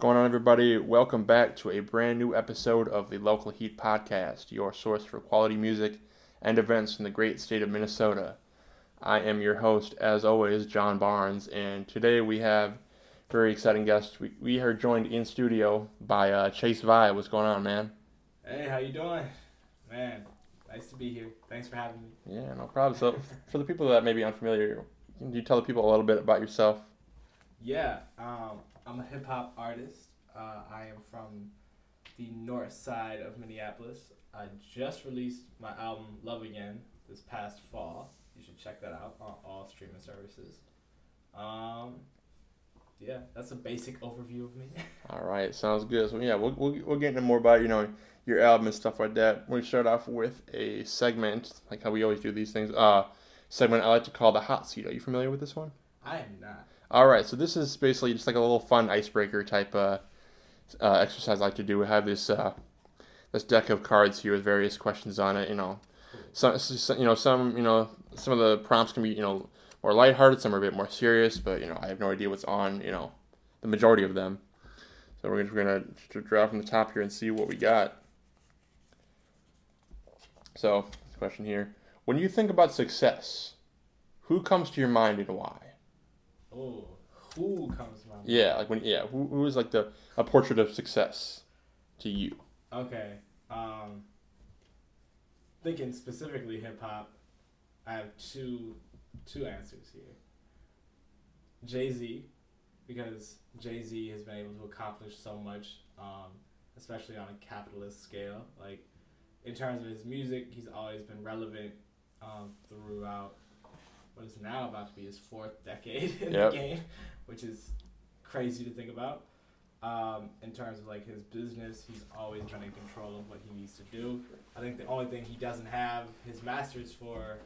going on, everybody? Welcome back to a brand new episode of the Local Heat Podcast, your source for quality music and events in the great state of Minnesota. I am your host, as always, John Barnes, and today we have very exciting guest. We, we are joined in studio by uh, Chase Vibe. What's going on, man? Hey, how you doing? Man, nice to be here. Thanks for having me. Yeah, no problem. So, for the people that may be unfamiliar, can you tell the people a little bit about yourself? Yeah, um, I'm a hip hop artist. Uh, I am from the north side of Minneapolis. I just released my album Love Again this past fall. You should check that out on all streaming services. Um, yeah, that's a basic overview of me. All right, sounds good. So yeah, we'll, we'll, we'll get into more about you know your album and stuff like that. We start off with a segment like how we always do these things. Uh, segment I like to call the hot seat. Are you familiar with this one? I am not. All right, so this is basically just like a little fun icebreaker type uh, uh, exercise I like to do. We have this uh, this deck of cards here with various questions on it. You know, some you know some you know some of the prompts can be you know more lighthearted, some are a bit more serious, but you know I have no idea what's on you know the majority of them. So we're gonna, we're gonna draw from the top here and see what we got. So, question here: When you think about success, who comes to your mind and why? Oh, who comes to my mind? Yeah, like when yeah, who, who is like the a portrait of success to you? Okay. Um, thinking specifically hip hop, I have two two answers here. Jay Z, because Jay Z has been able to accomplish so much, um, especially on a capitalist scale. Like in terms of his music, he's always been relevant um, throughout what is now about to be his fourth decade in Yep. the game, which is crazy to think about. Um, in terms of like his business, he's always been in control of what he needs to do. I think the only thing he doesn't have his masters for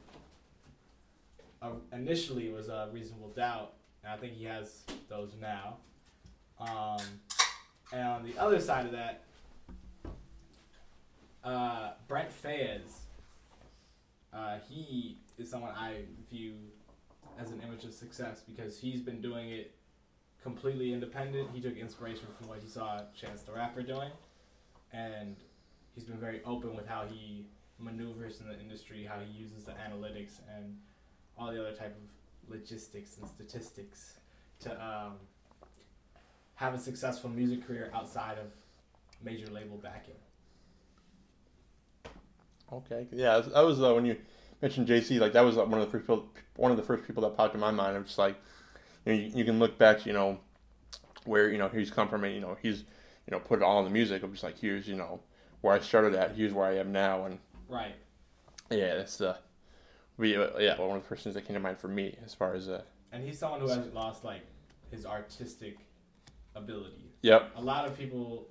uh, initially was a reasonable doubt, and I think he has those now. Um, and on the other side of that, uh, Brent Faiyaz, uh, he is someone I view as an image of success because he's been doing it completely independent. He took inspiration from what he saw Chance the Rapper doing, and he's been very open with how he maneuvers in the industry, how he uses the analytics and all the other type of logistics and statistics to um, have a successful music career outside of major label backing. Okay, yeah, that was uh, when you mentioned Jay Z. Like that was uh, one of the first people, one of the first people that popped in my mind. I'm just like, you know, you, you can look back, you know, where you know he's come from, and you know he's, you know, put it all in the music. I'm just like, here's you know where I started at, here's where I am now, and Right. yeah, that's the, we uh, yeah one of the first things that came to mind for me as far as uh, And he's someone who hasn't lost like his artistic ability. yep, a lot of people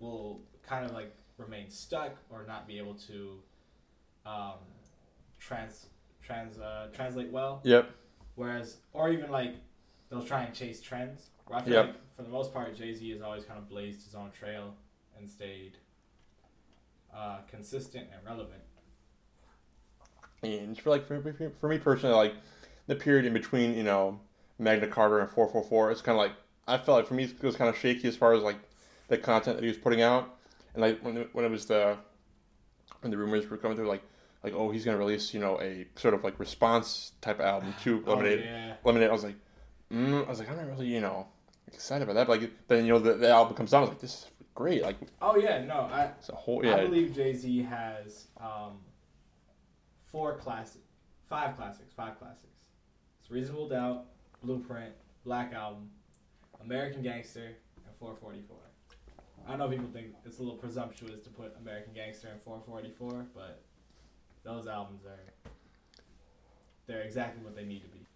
will kind of like remain stuck or not be able to um, trans trans uh, translate well. yep, Whereas, or even like they'll try and chase trends. Where I feel Yep. like for the most part, Jay Z has always kind of blazed his own trail and stayed uh, consistent and relevant. and for like for, for, for me personally, like the period in between, you know, Magna Carta and 444, it's kind of like I felt like for me it was kind of shaky as far as like the content that he was putting out, and like when when it was the when the rumors were coming through, like like oh he's gonna release you know a sort of like response type album to Lemonade. Oh, yeah. Lemonade, I was like, mm, I was like I'm not really you know excited about that, but like then you know the, the album comes out, I was like this is great, like Oh yeah, no, I it's a whole I believe Jay Z has um, four classic, five classics, five classics. It's Reasonable Doubt, Blueprint, Black Album, American Gangster, and 444. I know people think it's a little presumptuous to put American Gangster and 444, but those albums are they're exactly what they need to be.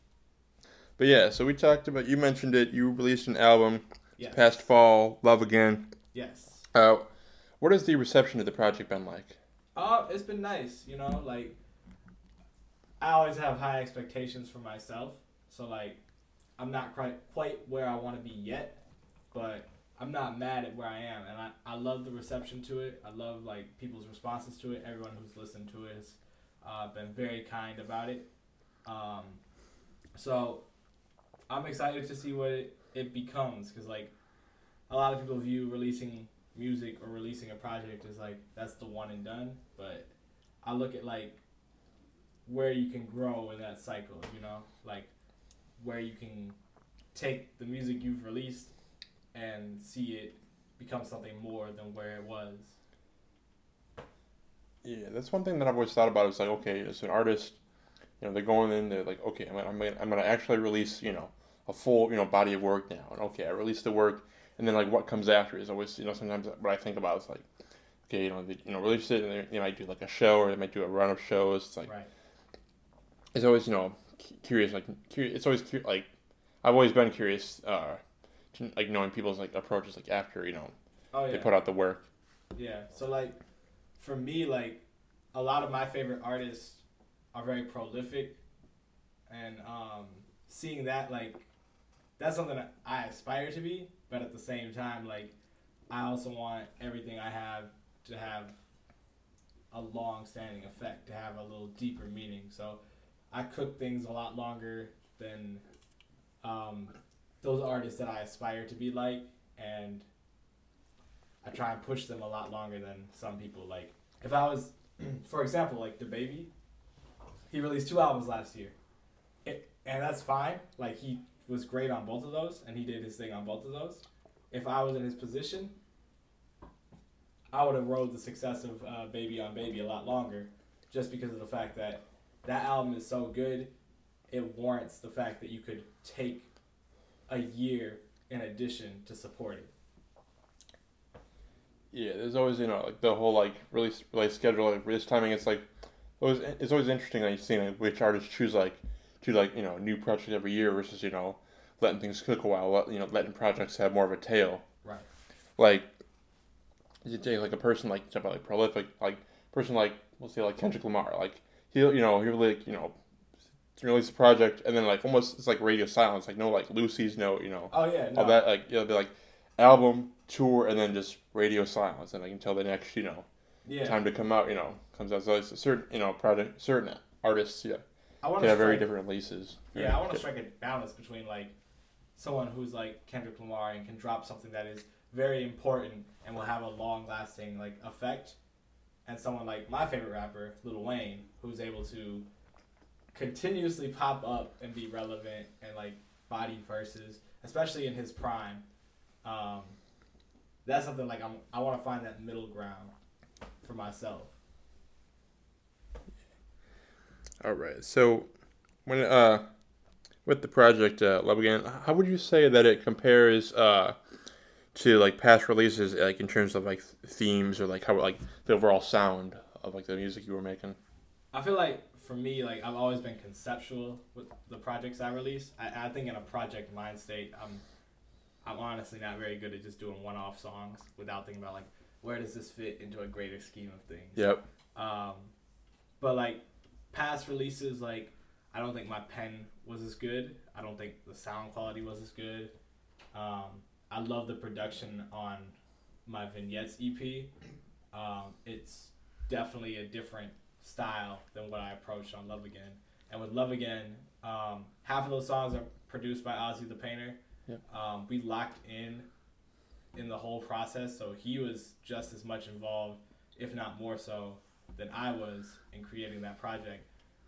But yeah, so we talked about you mentioned it. You released an album Yes. past fall, Love Again. Yes. Uh, what has the reception of the project been like? Oh, it's been nice, you know, like I always have high expectations for myself. So like I'm not quite quite where I want to be yet, but I'm not mad at where I am and I, I love the reception to it. I love like people's responses to it. Everyone who's listened to it has uh, been very kind about it. Um, so I'm excited to see what it, it becomes because like a lot of people view releasing music or releasing a project as like that's the one and done. But I look at like where you can grow in that cycle. You know, like where you can take the music you've released and see it become something more than where it was. Yeah, that's one thing that I've always thought about. Is like, okay, as an artist, you know, they're going in, they're like, okay, I'm gonna, I'm gonna, I'm gonna actually release, you know, a full, you know, body of work now. And okay, I released the work, and then like what comes after is always, you know, sometimes what I think about is like, okay, you know, they, you know, release it, and they, they might do like a show, or they might do a run of shows. It's like, Right. it's always, you know, curious. Like, curious, it's always cu- like, I've always been curious, uh, like knowing people's like approaches, like after, you know, Oh yeah. they put out the work. Yeah. So like, for me, like, a lot of my favorite artists are very prolific, and um, seeing that like, that's something that I aspire to be. But at the same time, like, I also want everything I have to have a long-standing effect, to have a little deeper meaning. So, I cook things a lot longer than um, those artists that I aspire to be like, and I try and push them a lot longer than some people. Like if I was, for example, like DaBaby, he released two albums last year, it, and that's fine. Like he was great on both of those, and he did his thing on both of those. If I was in his position, I would have rode the success of uh, Baby on Baby a lot longer, just because of the fact that that album is so good, it warrants the fact that you could take a year in addition to supporting. Yeah, there's always you know like the whole like release release schedule, like release timing. It's like always it's always interesting like seeing like, which artists choose like to like you know new project every year versus you know letting things cook a while, let, you know letting projects have more of a tail. Right. Like you take like a person like somebody like prolific like person like we'll say like Kendrick Lamar like he'll you know he'll like you know release a project and then like almost it's like radio silence like no like Lucy's note, you know Oh yeah, no. all that like it'll be like album tour and then just radio silence and like until the next you know yeah. time to come out you know comes out so it's a certain you know project certain artists yeah I want to have very different releases Yeah, I want to strike a balance between like someone who's like Kendrick Lamar and can drop something that is very important and will have a long lasting like effect, and someone like my favorite rapper Lil Wayne who's able to continuously pop up and be relevant and like body verses, especially in his prime. Um, that's something like I'm, I want to find that middle ground for myself. all right so when uh with the project uh, Love Again, how would you say that it compares uh, to like past releases, like in terms of like themes or like how like the overall sound of like the music you were making? I feel like for me, like I've always been conceptual with the projects I release. I, I think in a project mind state, I'm I'm honestly not very good at just doing one off songs without thinking about like where does this fit into a greater scheme of things. Yep. Um, but like past releases, like I don't think my pen was as good. I don't think the sound quality was as good. Um, I love the production on my vignettes EP. Um, it's definitely a different style than what I approached on Love Again. And with Love Again, um, half of those songs are produced by Ozzy the Painter. Yep. Um, we locked in in the whole process, so he was just as much involved, if not more so, than I was in creating that project.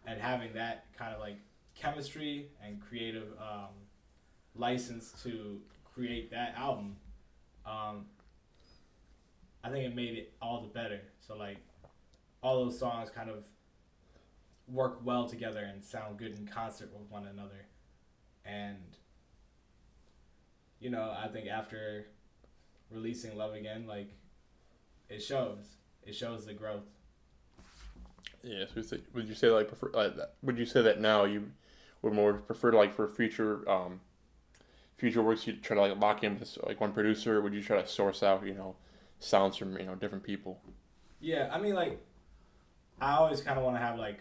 And having that kind of like chemistry and creative um, license to create that album, um, I think it made it all the better. So like all those songs kind of work well together and sound good in concert with one another. And you know, I think after releasing Love Again, like it shows. It shows the growth. Yeah. So would you say like prefer like that? Would you say that now you would more prefer like for future um future works you try to like lock in with like one producer? Or would you try to source out you know sounds from you know different people? Yeah, I mean, like, I always kind of want to have like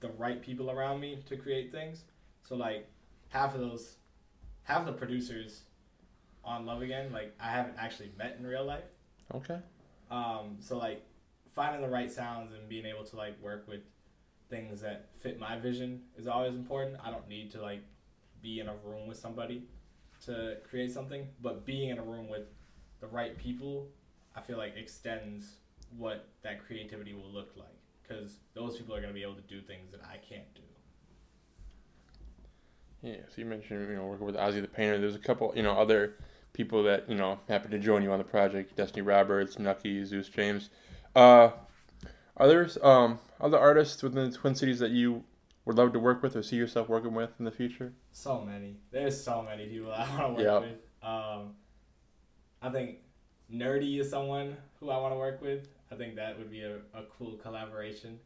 the right people around me to create things. So like, half of those, half the producers on Love Again, like I haven't actually met in real life. Okay. Um, so like, finding the right sounds and being able to like work with things that fit my vision is always important. I don't need to like be in a room with somebody to create something, but being in a room with the right people, I feel like extends what that creativity will look like because those people are going to be able to do things that I can't do. Yeah, so you mentioned you know working with Ozzy the Painter. There's a couple you know other people that you know happen to join you on the project. Destiny Roberts, Nucky, Zeus James. Uh, are there um, other artists within the Twin Cities that you would love to work with or see yourself working with in the future? So many. There's so many people I want to work Yep. with. Um, I think Nur-D is someone who I want to work with. I think that would be a, a cool collaboration.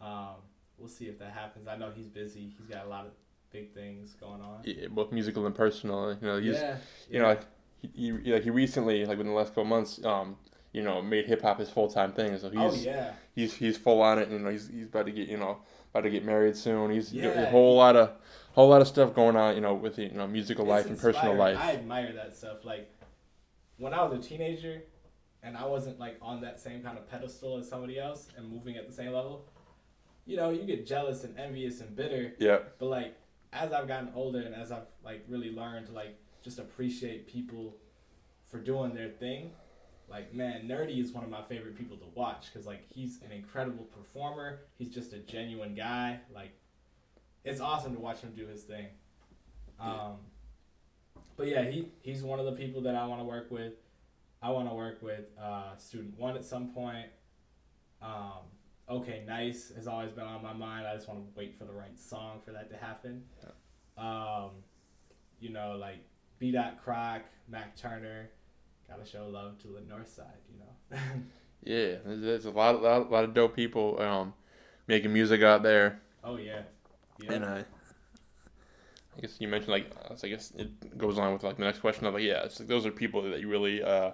Um, we'll see if that happens. I know he's busy. He's got a lot of big things going on. Yeah, both musical and personal. You know, he's yeah. you know like he, he like he recently like within the last couple months um you know made hip hop his full time thing. So he's oh yeah. he's he's full on it. You know, he's he's about to get you know about to get married soon. He's got a whole lot of whole lot of stuff going on. You know, with you know musical It's life and personal life. I admire that stuff. Like when I was a teenager and I wasn't like on that same kind of pedestal as somebody else and moving at the same level, you know, you get jealous and envious and bitter. Yeah, But like as I've gotten older and as I've like really learned to like just appreciate people for doing their thing, like man, Nur-D is one of my favorite people to watch because like he's an incredible performer. He's just a genuine guy. Like it's awesome to watch him do his thing. Um, but yeah, he he's one of the people that I want to work with. I want to work with uh, student one at some point. Um, okay, nice has always been on my mind. I just want to wait for the right song for that to happen. Um, you know, like B. Dot Croc, Mac Turner, gotta show love to the North Side. You know. yeah. There's, there's a lot, lot, lot of dope people um making music out there, oh yeah. Yeah. and I. I guess you mentioned like so I guess it goes on with like the next question of like yeah it's like those are people that you really uh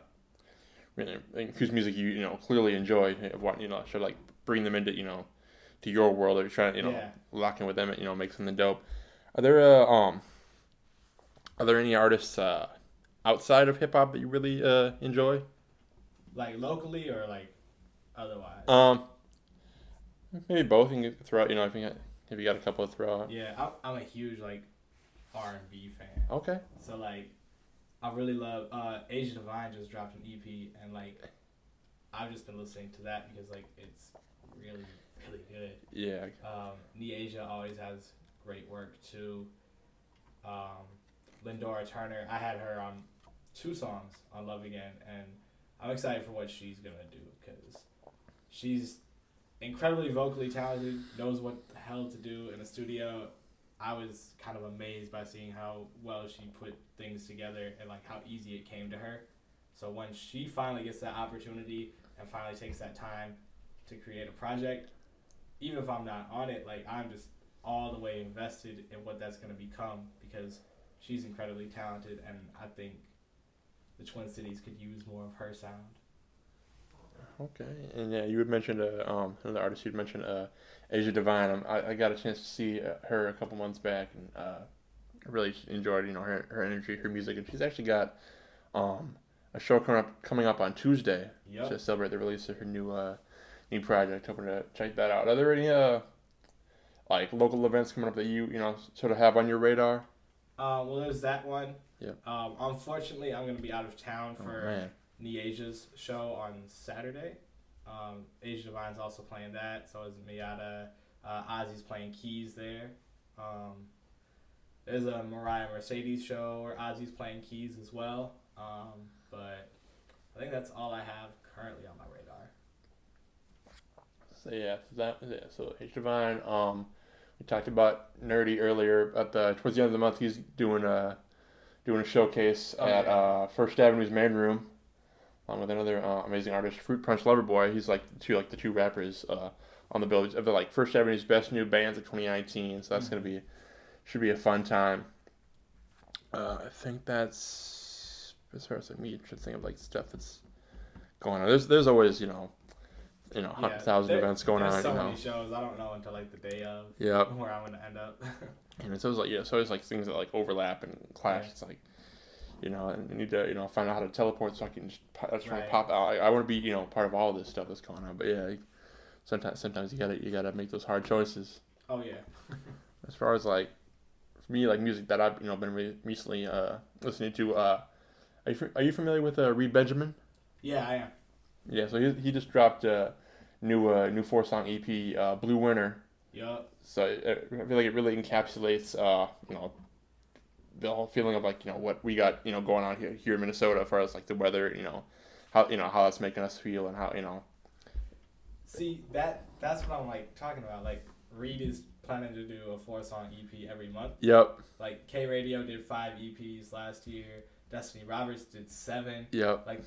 really, like, whose music you you know clearly enjoy of what you know should like bring them into you know to your world or trying to you know Yeah. lock in with them and you know make something dope. Are there uh, um are there any artists uh outside of hip hop that you really uh enjoy? Like locally or like otherwise. Um, maybe both. You can throw out. You know, if you got if you got a couple to throw out. yeah, I'm, I'm a huge like R and B fan. Okay. So like, I really love uh, Asia Divine just dropped an EP, and like, I've just been listening to that because like it's really really good. Yeah. Um, Asia always has great work too. Um, Lindora Turner, I had her on two songs on Love Again, and I'm excited for what she's gonna do because she's incredibly vocally talented, knows what the hell to do in a studio. I was kind of amazed by seeing how well she put things together and like how easy it came to her. So when she finally gets that opportunity and finally takes that time to create a project, even if I'm not on it, like I'm just all the way invested in what that's going to become because she's incredibly talented and I think the Twin Cities could use more of her sound. Okay. And yeah, you had mentioned uh, um another artist you'd mentioned uh Asia Divine. Um, I I got a chance to see uh, her a couple months back and uh really enjoyed you know her her energy, her music, and she's actually got um a show coming up coming up on Tuesday Yep. to celebrate the release of her new uh new project. Hoping to check that out. Are there any uh like local events coming up that you you know sort of have on your radar? Uh, well, there's that one. Yep. Um, unfortunately, I'm going to be out of town Oh, for man. Niaja's show on Saturday. Um, Asia Divine's also playing that. So is Miata. Uh, Ozzy's playing keys there. Um, there's a Mariah Mercedes show where Ozzy's playing keys as well. Um, but I think that's all I have currently on my radar. So yeah, so that was it. So H Divine, um, we talked about Nur-D earlier. At the towards the end of the month, he's doing a doing a showcase Oh, at uh, First Avenue's main room, along with another uh, amazing artist, Fruit Punch Loverboy. He's like the two like the two rappers uh, on the bill of the like First Avenue's best new bands of 2019. So that's gonna be should be a fun time. Uh, I think that's as far as like me trying to think of like stuff that's going on. There's there's always you know you know hundred thousand there- events going there's on. so you know. many shows. I don't know until like the day of Yeah, where I'm going to end up. and it's always like yeah, it's always like things that like overlap and clash. Right. It's like you know, and I need to you know find out how to teleport so I can just pop, that's right. Pop out. I, I want to be you know part of all this stuff that's going on. But yeah, sometimes sometimes you gotta you gotta make those hard choices. oh yeah. As far as like for me, like music that I've you know been re- recently uh, listening to, uh, Are you, are you familiar with uh, Reed Benjamin? Yeah, I am. Yeah, so he, he just dropped a new uh, new four song EP, uh, Blue Winter. Yup. So I feel like it really encapsulates, uh, you know, the whole feeling of like you know what we got you know going on here here in Minnesota as far as like the weather, you know, how you know how it's making us feel and how you know. See that that's what I'm like talking about. Like Reed is planning to do a four song EP every month. Yep. Like K.Raydio did five EPs last year. Destiny Roberts did seven. Yep. Like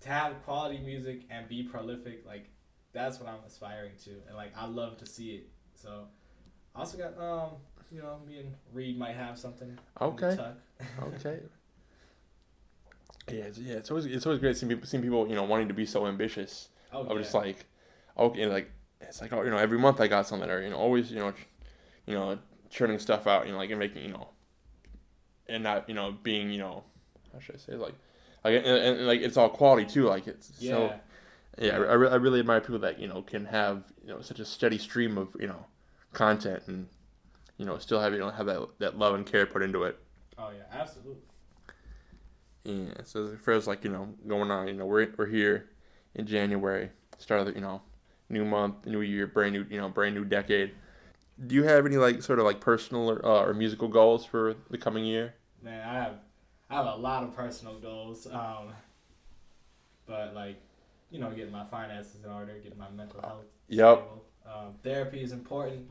to have quality music and be prolific, like that's what I'm aspiring to, and like I love to see it. So I also got um you know me and Reed might have something. Okay. Okay. Yeah, it's, yeah. It's always it's always great seeing people, seeing people you know wanting to be so ambitious. Oh, I'm yeah. just like, okay, like it's like oh you know every month I got something or you know always you know, you know churning stuff out you know like and making you know, and not you know being you know how should I say like like and, and, and, like it's all quality too like it's yeah. so yeah I, I really admire people that you know can have you know such a steady stream of you know content and you know still have you know have that that love and care put into it. Oh yeah, absolutely. Yeah, so far as like you know going on, you know we're we're here in January, start of the you know new month, new year, brand new you know brand new decade. Do you have any like sort of like personal or, uh, or musical goals for the coming year? Man, I have I have a lot of personal goals. Um, but like, you know, getting my finances in order, getting my mental health. Yep. Um, therapy is important.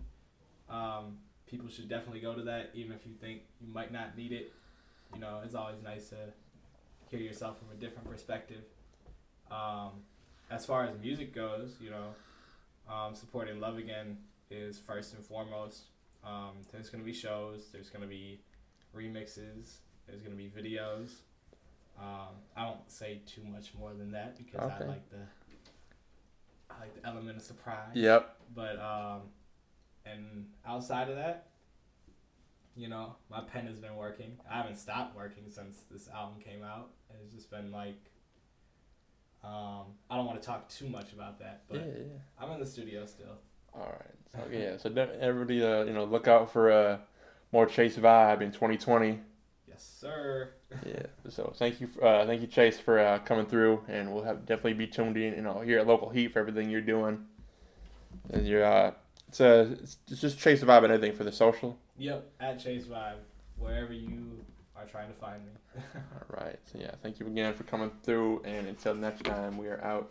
Um, people should definitely go to that, even if you think you might not need it. You know, it's always nice to hear yourself from a different perspective. Um, as far as music goes, you know, um, supporting Love Again is first and foremost. Um, there's gonna be shows. There's gonna be remixes. There's gonna be videos. Um, I won't say too much more than that because Okay. I like the I like the element of surprise. Yep. But um, and outside of that, you know, my pen has been working. I haven't stopped working since this album came out. It's just been like, um, I don't want to talk too much about that, but yeah, yeah. I'm in the studio still. All right. So yeah, so everybody, uh, you know, look out for uh, more Chase vibe in 2020. Yes, sir. Yeah. So thank you, uh, thank you, Chase, for uh, coming through, and we'll have definitely be tuned in, you know, here at Local Heat for everything you're doing. And you're, uh, it's it's it's just Chase the vibe and everything for the social. Yep, at Chase Vibe, wherever you are trying to find me. All right. So yeah, thank you again for coming through, and until next time, we are out.